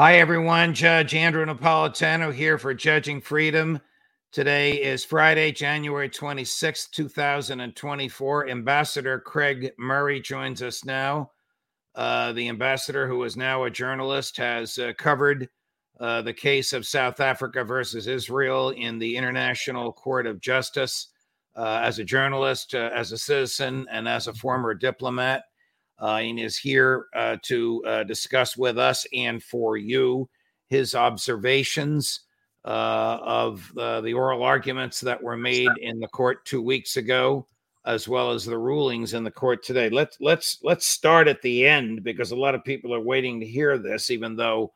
Hi, everyone. Judge Andrew Napolitano here for Judging Freedom. Today is Friday, January 26, 2024. Ambassador Craig Murray joins us now. Uh, the ambassador, who is now a journalist, has uh, covered uh, the case of South Africa versus Israel in the International Court of Justice uh, as a journalist, uh, as a citizen, and as a former diplomat uh, and is here uh, to uh, discuss with us and for you his observations uh, of uh, the oral arguments that were made in the court two weeks ago, as well as the rulings in the court today. Let's let's let's start at the end because a lot of people are waiting to hear this, even though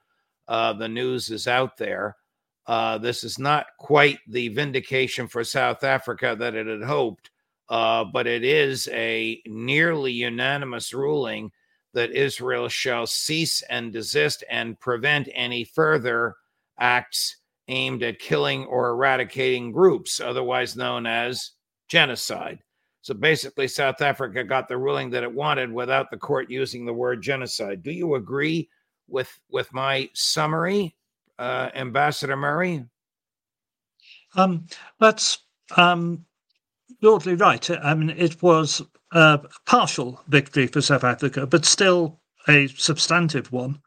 uh, the news is out there. this is not quite the vindication for South Africa that it had hoped uh, but it is a nearly unanimous ruling that Israel shall cease and desist and prevent any further acts aimed at killing or eradicating groups, otherwise known as genocide. So basically, South Africa got the ruling that it wanted without the court using the word genocide. Do you agree with with my summary, uh, Ambassador Murray? Um, that's um, broadly right. I mean, it was a partial victory for South Africa, but still a substantive one.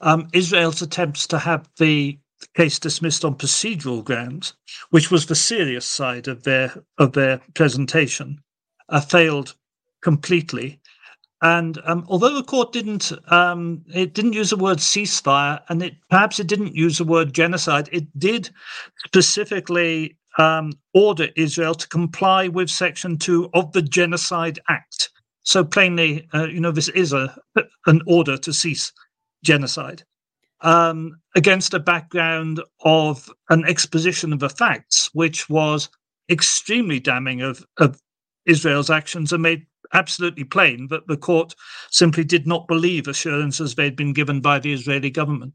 Um, Israel's attempts to have the case dismissed on procedural grounds, which was the serious side of their of their presentation, uh, failed completely. And um, although the court didn't, um, it didn't use the word ceasefire, and it perhaps it didn't use the word genocide. It did specifically um, order Israel to comply with Section 2 of the Genocide Act. So plainly, uh, you know, this is a an order to cease genocide um, against a background of an exposition of the facts, which was extremely damning of, of Israel's actions and made absolutely plain that the court simply did not believe assurances they'd been given by the Israeli government.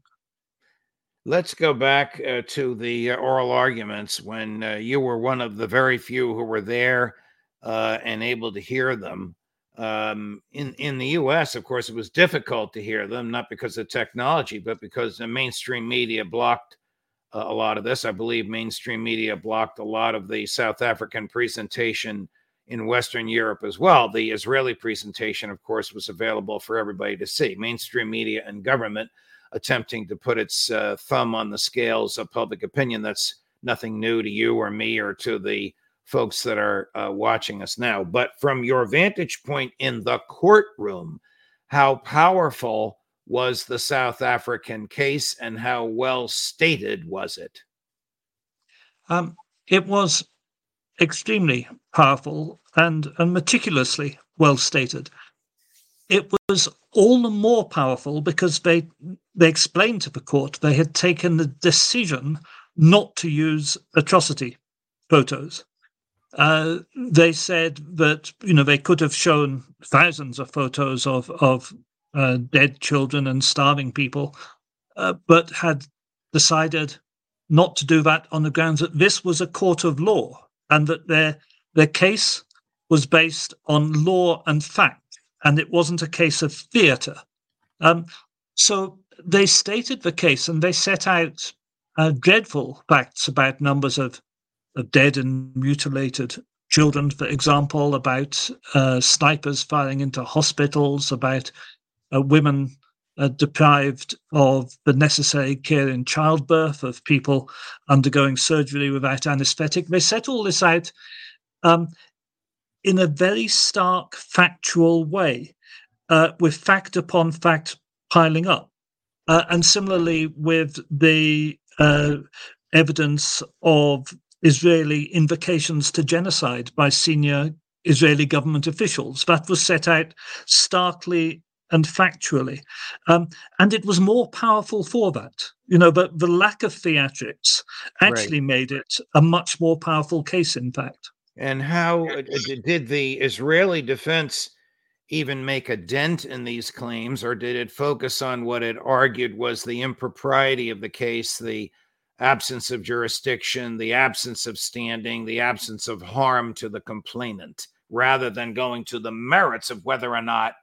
Let's go back uh, to the uh, oral arguments when uh, you were one of the very few who were there uh, and able to hear them. Um, in in the U.S., of course, it was difficult to hear them, not because of technology, but because the mainstream media blocked uh, a lot of this. I believe mainstream media blocked a lot of the South African presentation in Western Europe as well. The Israeli presentation, of course, was available for everybody to see. Mainstream media and government attempting to put its uh, thumb on the scales of public opinion. That's nothing new to you or me or to the folks that are uh, watching us now. But from your vantage point in the courtroom, how powerful was the South African case and how well stated was it? Um, it was extremely powerful and, and meticulously well stated. It was all the more powerful because they they explained to the court they had taken the decision not to use atrocity photos. Uh, they said that you know they could have shown thousands of photos of of uh, dead children and starving people, uh, but had decided not to do that on the grounds that this was a court of law and that their their case was based on law and fact and it wasn't a case of theatre. Um, so they stated the case and they set out uh, dreadful facts about numbers of of dead and mutilated children, for example, about uh, snipers firing into hospitals, about uh, women uh, deprived of the necessary care in childbirth, of people undergoing surgery without anesthetic. They set all this out um, in a very stark, factual way, uh, with fact upon fact piling up. Uh, and similarly with the uh, evidence of Israeli invocations to genocide by senior Israeli government officials. That was set out starkly and factually. Um, and it was more powerful for that. You know, but the lack of theatrics actually right. made it a much more powerful case, in fact. And how uh, did the Israeli defense even make a dent in these claims, or did it focus on what it argued was the impropriety of the case, the absence of jurisdiction, the absence of standing, the absence of harm to the complainant, rather than going to the merits of whether or not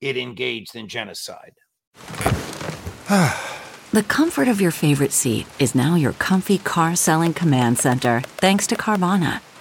it engaged in genocide. the comfort of your favorite seat is now your comfy car selling command center, thanks to Carvana.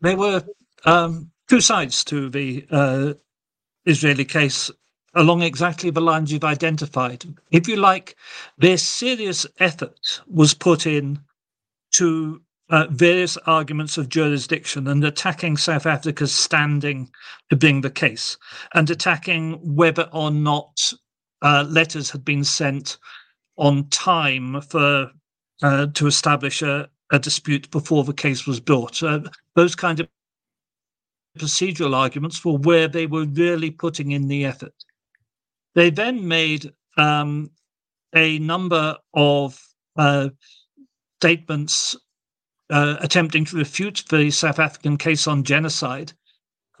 There were um, two sides to the uh, Israeli case along exactly the lines you've identified. If you like, their serious effort was put in to uh, various arguments of jurisdiction and attacking South Africa's standing to bring the case and attacking whether or not uh, letters had been sent on time for uh, to establish a, a, dispute before the case was brought. Uh, those kind of procedural arguments were where they were really putting in the effort. They then made um, a number of uh, statements uh, attempting to refute the South African case on genocide.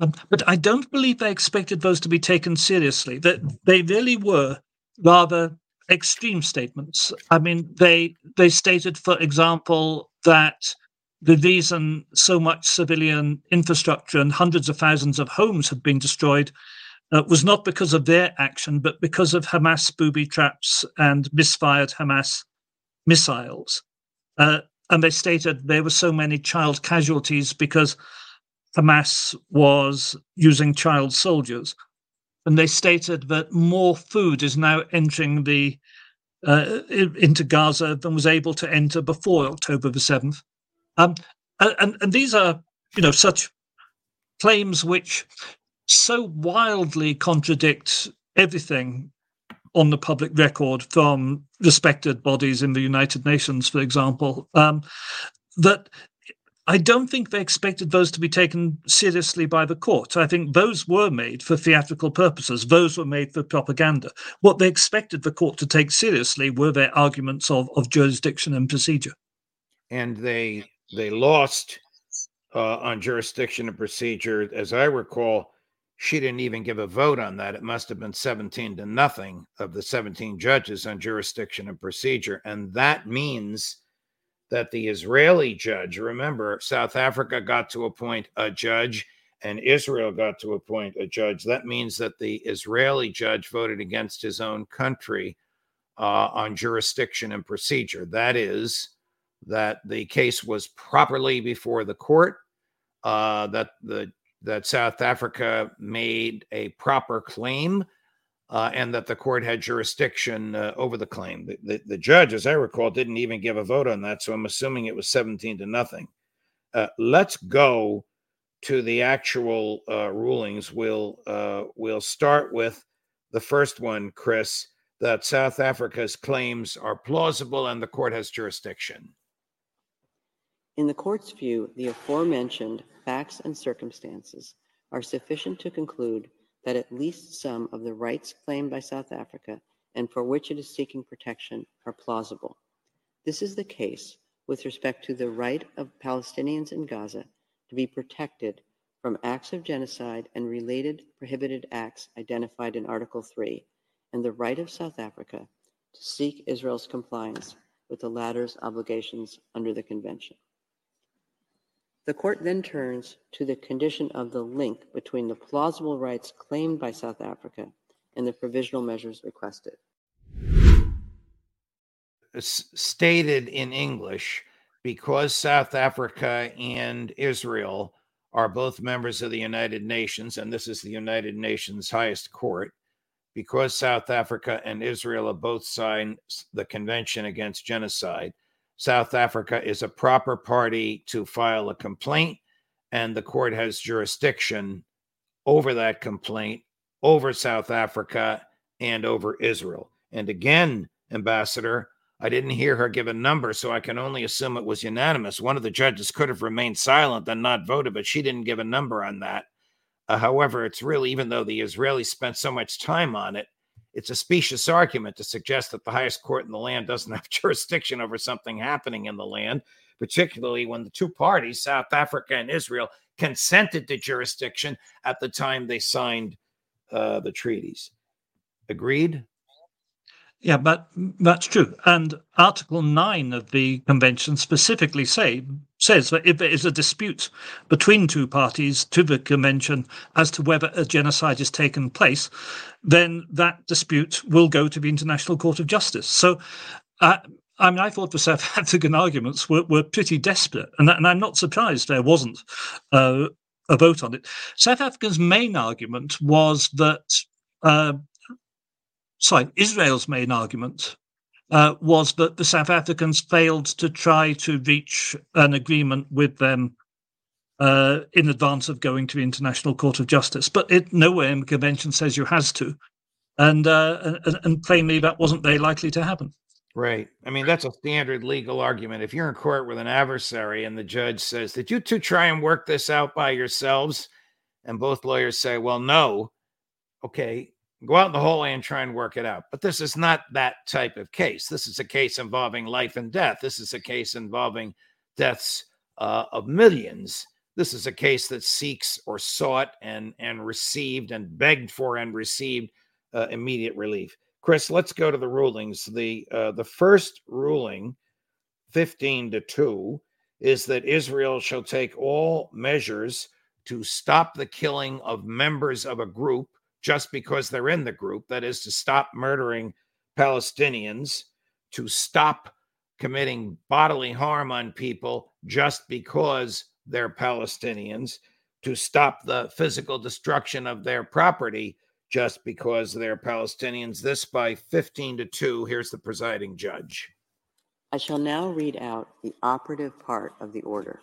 Um, but I don't believe they expected those to be taken seriously. That they really were rather extreme statements. I mean, they they stated, for example, that the reason so much civilian infrastructure and hundreds of thousands of homes have been destroyed uh, was not because of their action, but because of Hamas booby traps and misfired Hamas missiles. Uh, and they stated there were so many child casualties because Hamas was using child soldiers. And they stated that more food is now entering the uh, into Gaza than was able to enter before October the 7th. Um, and, and these are, you know, such claims which so wildly contradict everything on the public record from respected bodies in the United Nations, for example, um, that I don't think they expected those to be taken seriously by the court. I think those were made for theatrical purposes, those were made for propaganda. What they expected the court to take seriously were their arguments of, of jurisdiction and procedure. And they they lost uh, on jurisdiction and procedure, as I recall she didn't even give a vote on that. It must have been 17 to nothing of the 17 judges on jurisdiction and procedure. And that means that the Israeli judge, remember, South Africa got to appoint a judge and Israel got to appoint a judge. That means that the Israeli judge voted against his own country uh, on jurisdiction and procedure. That is, that the case was properly before the court, uh, that the that South Africa made a proper claim uh, and that the court had jurisdiction uh, over the claim. The, the, the, judge, as I recall, didn't even give a vote on that. So I'm assuming it was 17 to nothing. Uh, let's go to the actual uh, rulings. We'll uh, we'll start with the first one, Chris, that South Africa's claims are plausible and the court has jurisdiction. In the court's view, the aforementioned facts and circumstances are sufficient to conclude that at least some of the rights claimed by South Africa and for which it is seeking protection are plausible. This is the case with respect to the right of Palestinians in Gaza to be protected from acts of genocide and related prohibited acts identified in Article 3, and the right of South Africa to seek Israel's compliance with the latter's obligations under the Convention. The court then turns to the condition of the link between the plausible rights claimed by South Africa and the provisional measures requested. Stated in English, because South Africa and Israel are both members of the United Nations, and this is the United Nations highest court, because South Africa and Israel have both signed the Convention Against Genocide, South Africa is a proper party to file a complaint, and the court has jurisdiction over that complaint, over South Africa, and over Israel. And again, Ambassador, I didn't hear her give a number, so I can only assume it was unanimous. One of the judges could have remained silent and not voted, but she didn't give a number on that. Uh, however, it's really, even though the Israelis spent so much time on it, it's a specious argument to suggest that the highest court in the land doesn't have jurisdiction over something happening in the land, particularly when the two parties, South Africa and Israel, consented to jurisdiction at the time they signed uh, the treaties. Agreed? Yeah, but that's true. And Article 9 of the convention specifically say says that if there is a dispute between two parties to the convention as to whether a genocide has taken place, then that dispute will go to the International Court of Justice. So uh, I mean, I thought the South African arguments were, were pretty desperate, and, and I'm not surprised there wasn't uh, a vote on it. South Africa's main argument was that uh, sorry, Israel's main argument uh, was that the South Africans failed to try to reach an agreement with them uh, in advance of going to the International Court of Justice. But it nowhere in the convention says you has to, and, uh, and and plainly that wasn't very likely to happen. Right. I mean, that's a standard legal argument. If you're in court with an adversary and the judge says, Did you two try and work this out by yourselves? And both lawyers say, Well, no. Okay, go out in the hallway and try and work it out. But this is not that type of case. This is a case involving life and death. This is a case involving deaths uh, of millions. This is a case that seeks or sought and and received and begged for and received uh, immediate relief. Chris, let's go to the rulings. The uh, the first ruling, fifteen to two, is that Israel shall take all measures to stop the killing of members of a group just because they're in the group. That is to stop murdering Palestinians, to stop committing bodily harm on people just because they're Palestinians, to stop the physical destruction of their property just because they're Palestinians. This by 15 to 2. Here's the presiding judge. I shall now read out the operative part of the order.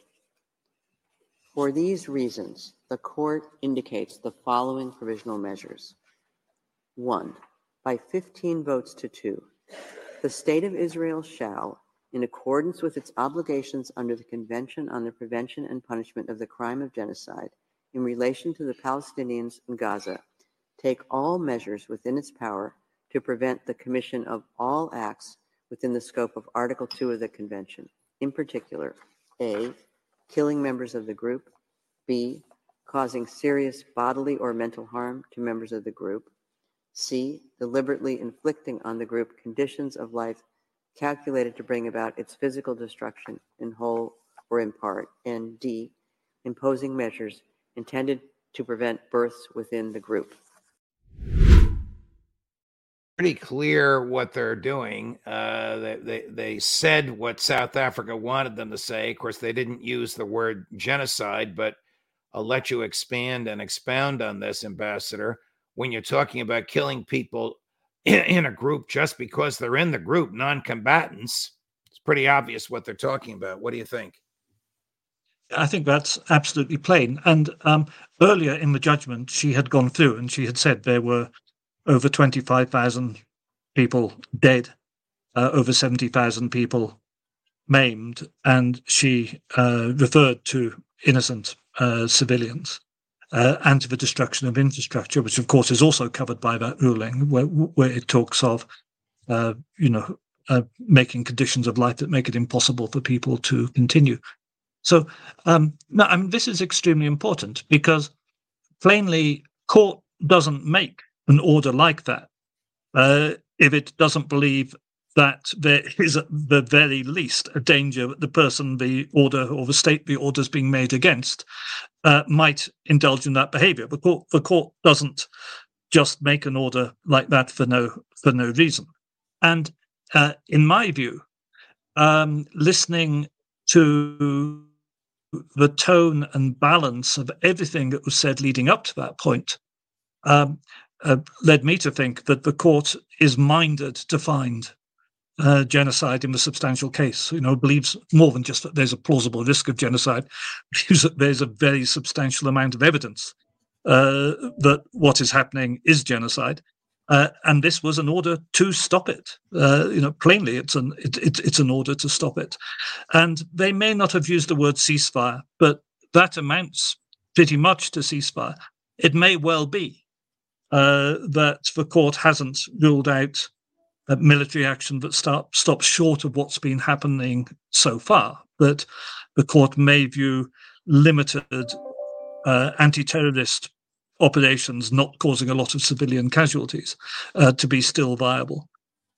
For these reasons, the court indicates the following provisional measures. One, by 15 votes to two, the state of Israel shall, in accordance with its obligations under the Convention on the Prevention and Punishment of the Crime of Genocide in relation to the Palestinians in Gaza, take all measures within its power to prevent the commission of all acts within the scope of Article 2 of the Convention, in particular, A, killing members of the group, B, causing serious bodily or mental harm to members of the group, C, deliberately inflicting on the group conditions of life calculated to bring about its physical destruction in whole or in part, and D, imposing measures intended to prevent births within the group pretty clear what they're doing. Uh, they, they they said what South Africa wanted them to say. Of course, they didn't use the word genocide, but I'll let you expand and expound on this, Ambassador. When you're talking about killing people in, a group just because they're in the group, non-combatants, it's pretty obvious what they're talking about. What do you think? I think that's absolutely plain. And um, earlier in the judgment, she had gone through and she had said there were over 25,000 people dead, uh, over 70,000 people maimed, and she uh, referred to innocent uh, civilians. Uh, and to the destruction of infrastructure, which of course is also covered by that ruling, where, where it talks of, uh, you know, uh, making conditions of life that make it impossible for people to continue. So, um, no, I mean, this is extremely important because plainly, court doesn't make an order like that uh, if it doesn't believe that there is at the very least a danger that the person the order or the state the order is being made against uh, might indulge in that behavior. The court, the court doesn't just make an order like that for no for no reason. And uh, in my view, um, listening to the tone and balance of everything that was said leading up to that point um, uh, led me to think that the court is minded to find uh, genocide in the substantial case. You know, believes more than just that there's a plausible risk of genocide, believes that there's a very substantial amount of evidence uh, that what is happening is genocide. Uh, and this was an order to stop it. Uh, you know, plainly, it's an it, it, it's an order to stop it. And they may not have used the word ceasefire, but that amounts pretty much to ceasefire. It may well be uh, that the court hasn't ruled out military action that start, stops short of what's been happening so far. But the court may view limited uh, anti-terrorist operations not causing a lot of civilian casualties uh, to be still viable.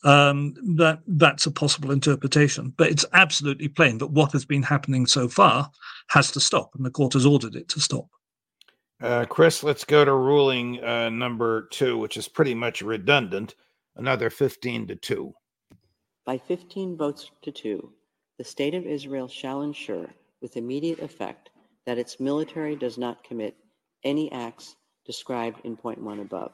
Um, that that's a possible interpretation, but it's absolutely plain that what has been happening so far has to stop, and the court has ordered it to stop. Uh, Chris, let's go to ruling uh, number two, which is pretty much redundant another 15 to 2. By 15 votes to 2, the State of Israel shall ensure, with immediate effect, that its military does not commit any acts described in point one above.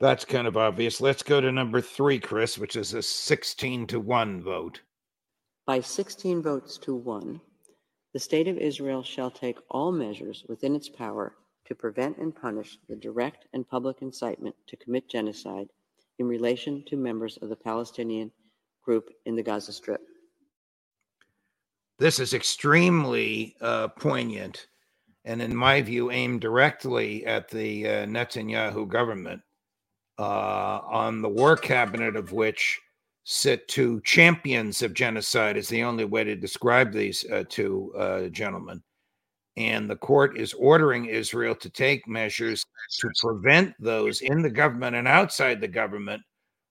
That's kind of obvious. Let's go to number three, Chris, which is a 16 to 1 vote. By 16 votes to 1, the State of Israel shall take all measures within its power to prevent and punish the direct and public incitement to commit genocide in relation to members of the Palestinian group in the Gaza Strip. This is extremely uh, poignant and, in my view, aimed directly at the uh, Netanyahu government, uh, on the war cabinet of which sit two champions of genocide, is the only way to describe these uh, two uh, gentlemen and the court is ordering Israel to take measures to prevent those in the government and outside the government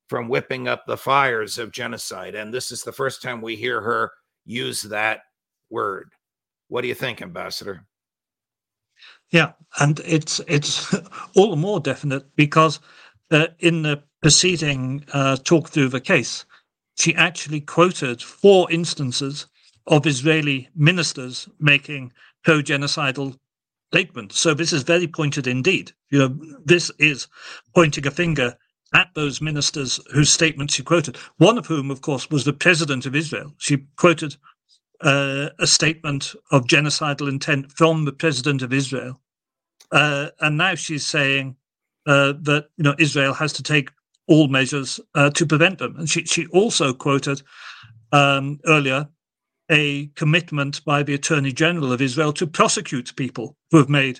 from whipping up the fires of genocide. And this is the first time we hear her use that word. What do you think, Ambassador? Yeah, and it's it's all the more definite because uh, in the preceding uh, talk through the case, she actually quoted four instances of Israeli ministers making co-genocidal statement. So this is very pointed indeed. You know, this is pointing a finger at those ministers whose statements she quoted. One of whom, of course, was the president of Israel. She quoted uh, a statement of genocidal intent from the president of Israel, uh, and now she's saying uh, that you know Israel has to take all measures uh, to prevent them. And she she also quoted um, earlier a commitment by the Attorney General of Israel to prosecute people who have made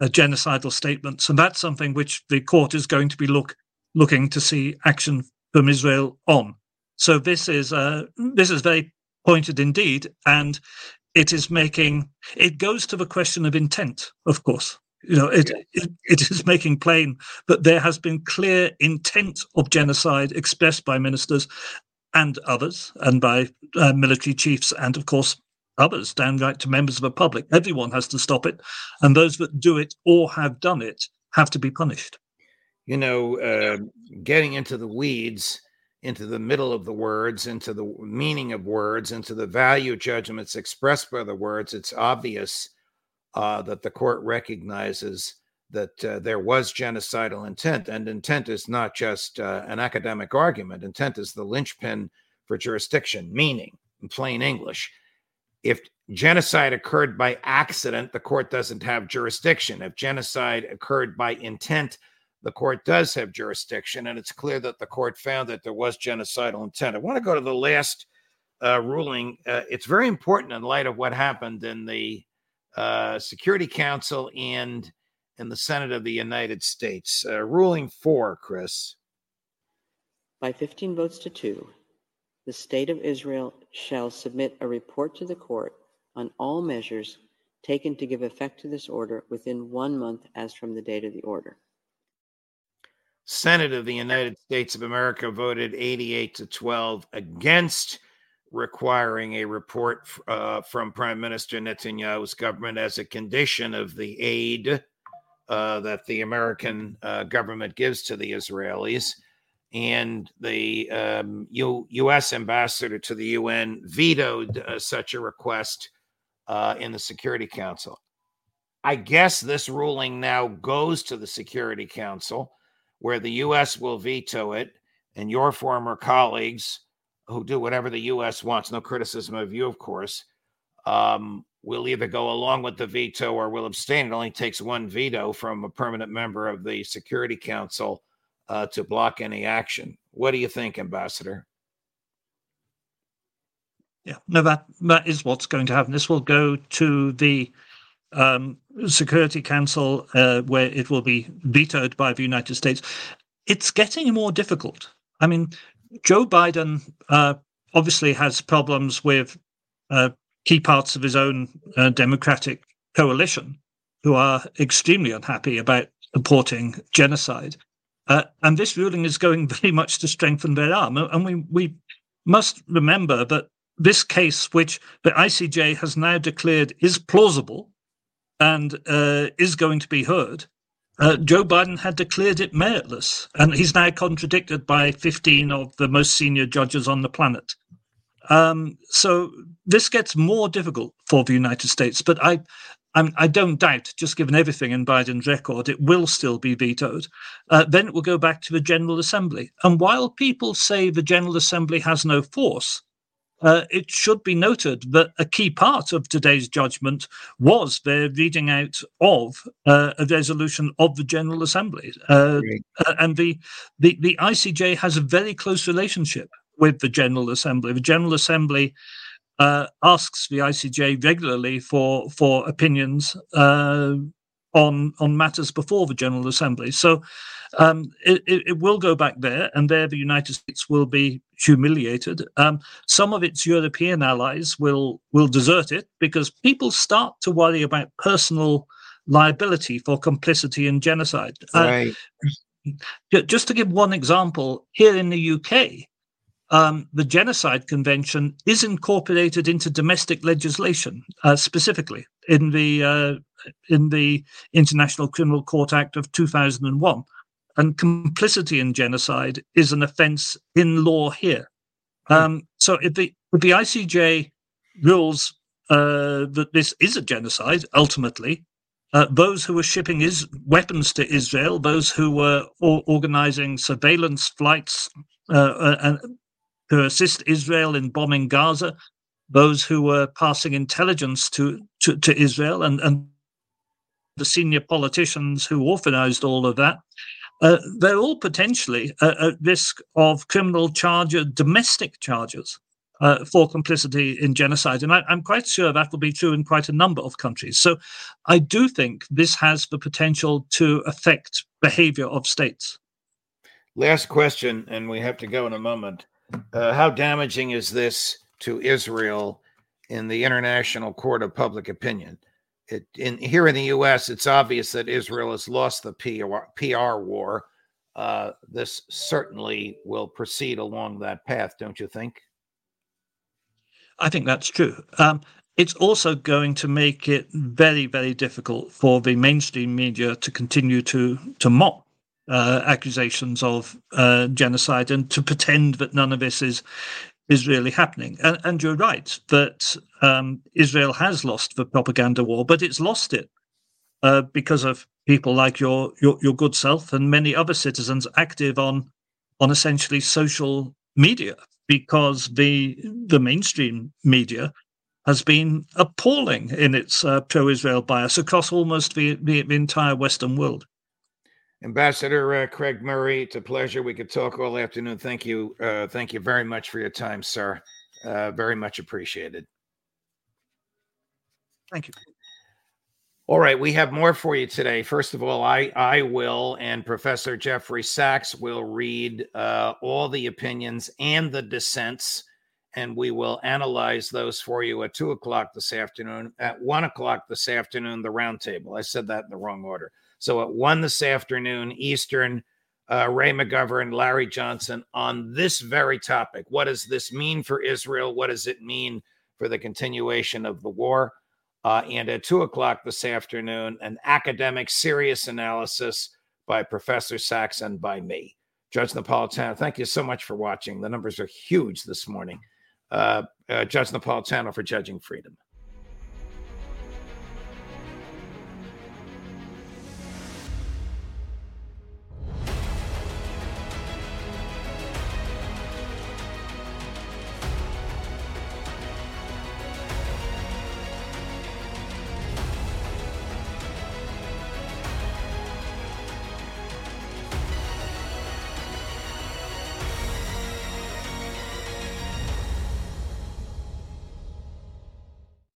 uh, genocidal statements, and that's something which the court is going to be look looking to see action from Israel on. So this is uh, this is very pointed indeed, and it is making it goes to the question of intent, of course. You know, it, it, it is making plain that there has been clear intent of genocide expressed by ministers, and others, and by uh, military chiefs, and of course others, downright to members of the public. Everyone has to stop it, and those that do it or have done it have to be punished. You know, uh, getting into the weeds, into the middle of the words, into the meaning of words, into the value judgments expressed by the words, it's obvious uh, that the court recognizes that uh, there was genocidal intent. And intent is not just uh, an academic argument, intent is the linchpin for jurisdiction, meaning, in plain English. if genocide occurred by accident, the court doesn't have jurisdiction. If genocide occurred by intent, the court does have jurisdiction. And it's clear that the court found that there was genocidal intent. I want to go to the last uh, ruling. Uh, it's very important in light of what happened in the uh, Security Council and in the Senate of the United States. Uh, ruling four, Chris. By 15 votes to two, the State of Israel shall submit a report to the court on all measures taken to give effect to this order within one month as from the date of the order. Senate of the United States of America voted 88 to 12 against requiring a report uh, from Prime Minister Netanyahu's government as a condition of the aid uh, that the American uh, government gives to the Israelis and the um, U- U.S. ambassador to the UN vetoed uh, such a request uh, in the Security Council. I guess this ruling now goes to the Security Council, where the U.S. will veto it, and your former colleagues, who do whatever the U.S. wants, no criticism of you, of course, um, will either go along with the veto or will abstain. It only takes one veto from a permanent member of the Security Council uh, to block any action. What do you think, Ambassador? Yeah, no, that that is what's going to happen. This will go to the um, Security Council, uh, where it will be vetoed by the United States. It's getting more difficult. I mean, Joe Biden uh, obviously has problems with uh, key parts of his own uh, Democratic coalition, who are extremely unhappy about supporting genocide. Uh, and this ruling is going very much to strengthen their arm. And we, we must remember that this case, which the ICJ has now declared is plausible and uh, is going to be heard, uh, Joe Biden had declared it meritless. And he's now contradicted by 15 of the most senior judges on the planet. Um, so this gets more difficult for the United States. But I, I'm, I do not doubt, just given everything in Biden's record, it will still be vetoed. Uh, then it will go back to the General Assembly. And while people say the General Assembly has no force, uh, it should be noted that a key part of today's judgment was their reading out of uh, a resolution of the General Assembly. Uh, uh and the, the, the ICJ has a very close relationship with the General Assembly. The General Assembly uh, asks the ICJ regularly for for opinions uh, on on matters before the General Assembly. So um, it, it, will go back there, and there the United States will be humiliated. Um, some of its European allies will will desert it because people start to worry about personal liability for complicity in genocide. Uh, right. Uh, just to give one example, here in the UK, um, the Genocide Convention is incorporated into domestic legislation, uh, specifically in the uh, in the International Criminal Court Act of 2001. And complicity in genocide is an offence in law here. Hmm. Um, so if the if the ICJ rules uh, that this is a genocide, ultimately, uh, those who were shipping is weapons to Israel, those who were organizing surveillance flights uh, uh and to assist Israel in bombing Gaza, those who were passing intelligence to, to, to Israel, and, and the senior politicians who authorized all of that. Uh, they're all potentially at, at, risk of criminal charges, domestic charges uh, for complicity in genocide. And I, am quite sure that will be true in quite a number of countries. So I do think this has the potential to affect behavior of states. Last question, and we have to go in a moment. Uh, how damaging is this to Israel in the International Court of Public Opinion? It, in here in the U.S., it's obvious that Israel has lost the PR, PR war. Uh, this certainly will proceed along that path, don't you think? I think that's true. Um, it's also going to make it very, very difficult for the mainstream media to continue to to mock uh, accusations of uh, genocide and to pretend that none of this is is really happening. And, and you're right that um, Israel has lost the propaganda war, but it's lost it uh, because of people like your, your your good self and many other citizens active on on essentially social media because the the mainstream media has been appalling in its uh, pro Israel bias across almost the, the, the, entire Western world. Ambassador uh, Craig Murray, it's a pleasure. We could talk all afternoon. Thank you. Uh, thank you very much for your time, sir. Uh, very much appreciated. Thank you. All right, we have more for you today. First of all, I I will and Professor Jeffrey Sachs will read uh, all the opinions and the dissents, and we will analyze those for you at two o'clock this afternoon. At one o'clock this afternoon, the roundtable. I said that in the wrong order. So at one this afternoon Eastern, uh, Ray McGovern, Larry Johnson on this very topic. What does this mean for Israel? What does it mean for the continuation of the war? Uh, and at two o'clock this afternoon, an academic serious analysis by Professor Sachs and by me. Judge Napolitano, thank you so much for watching. The numbers are huge this morning. Uh, uh, Judge Napolitano for Judging Freedom.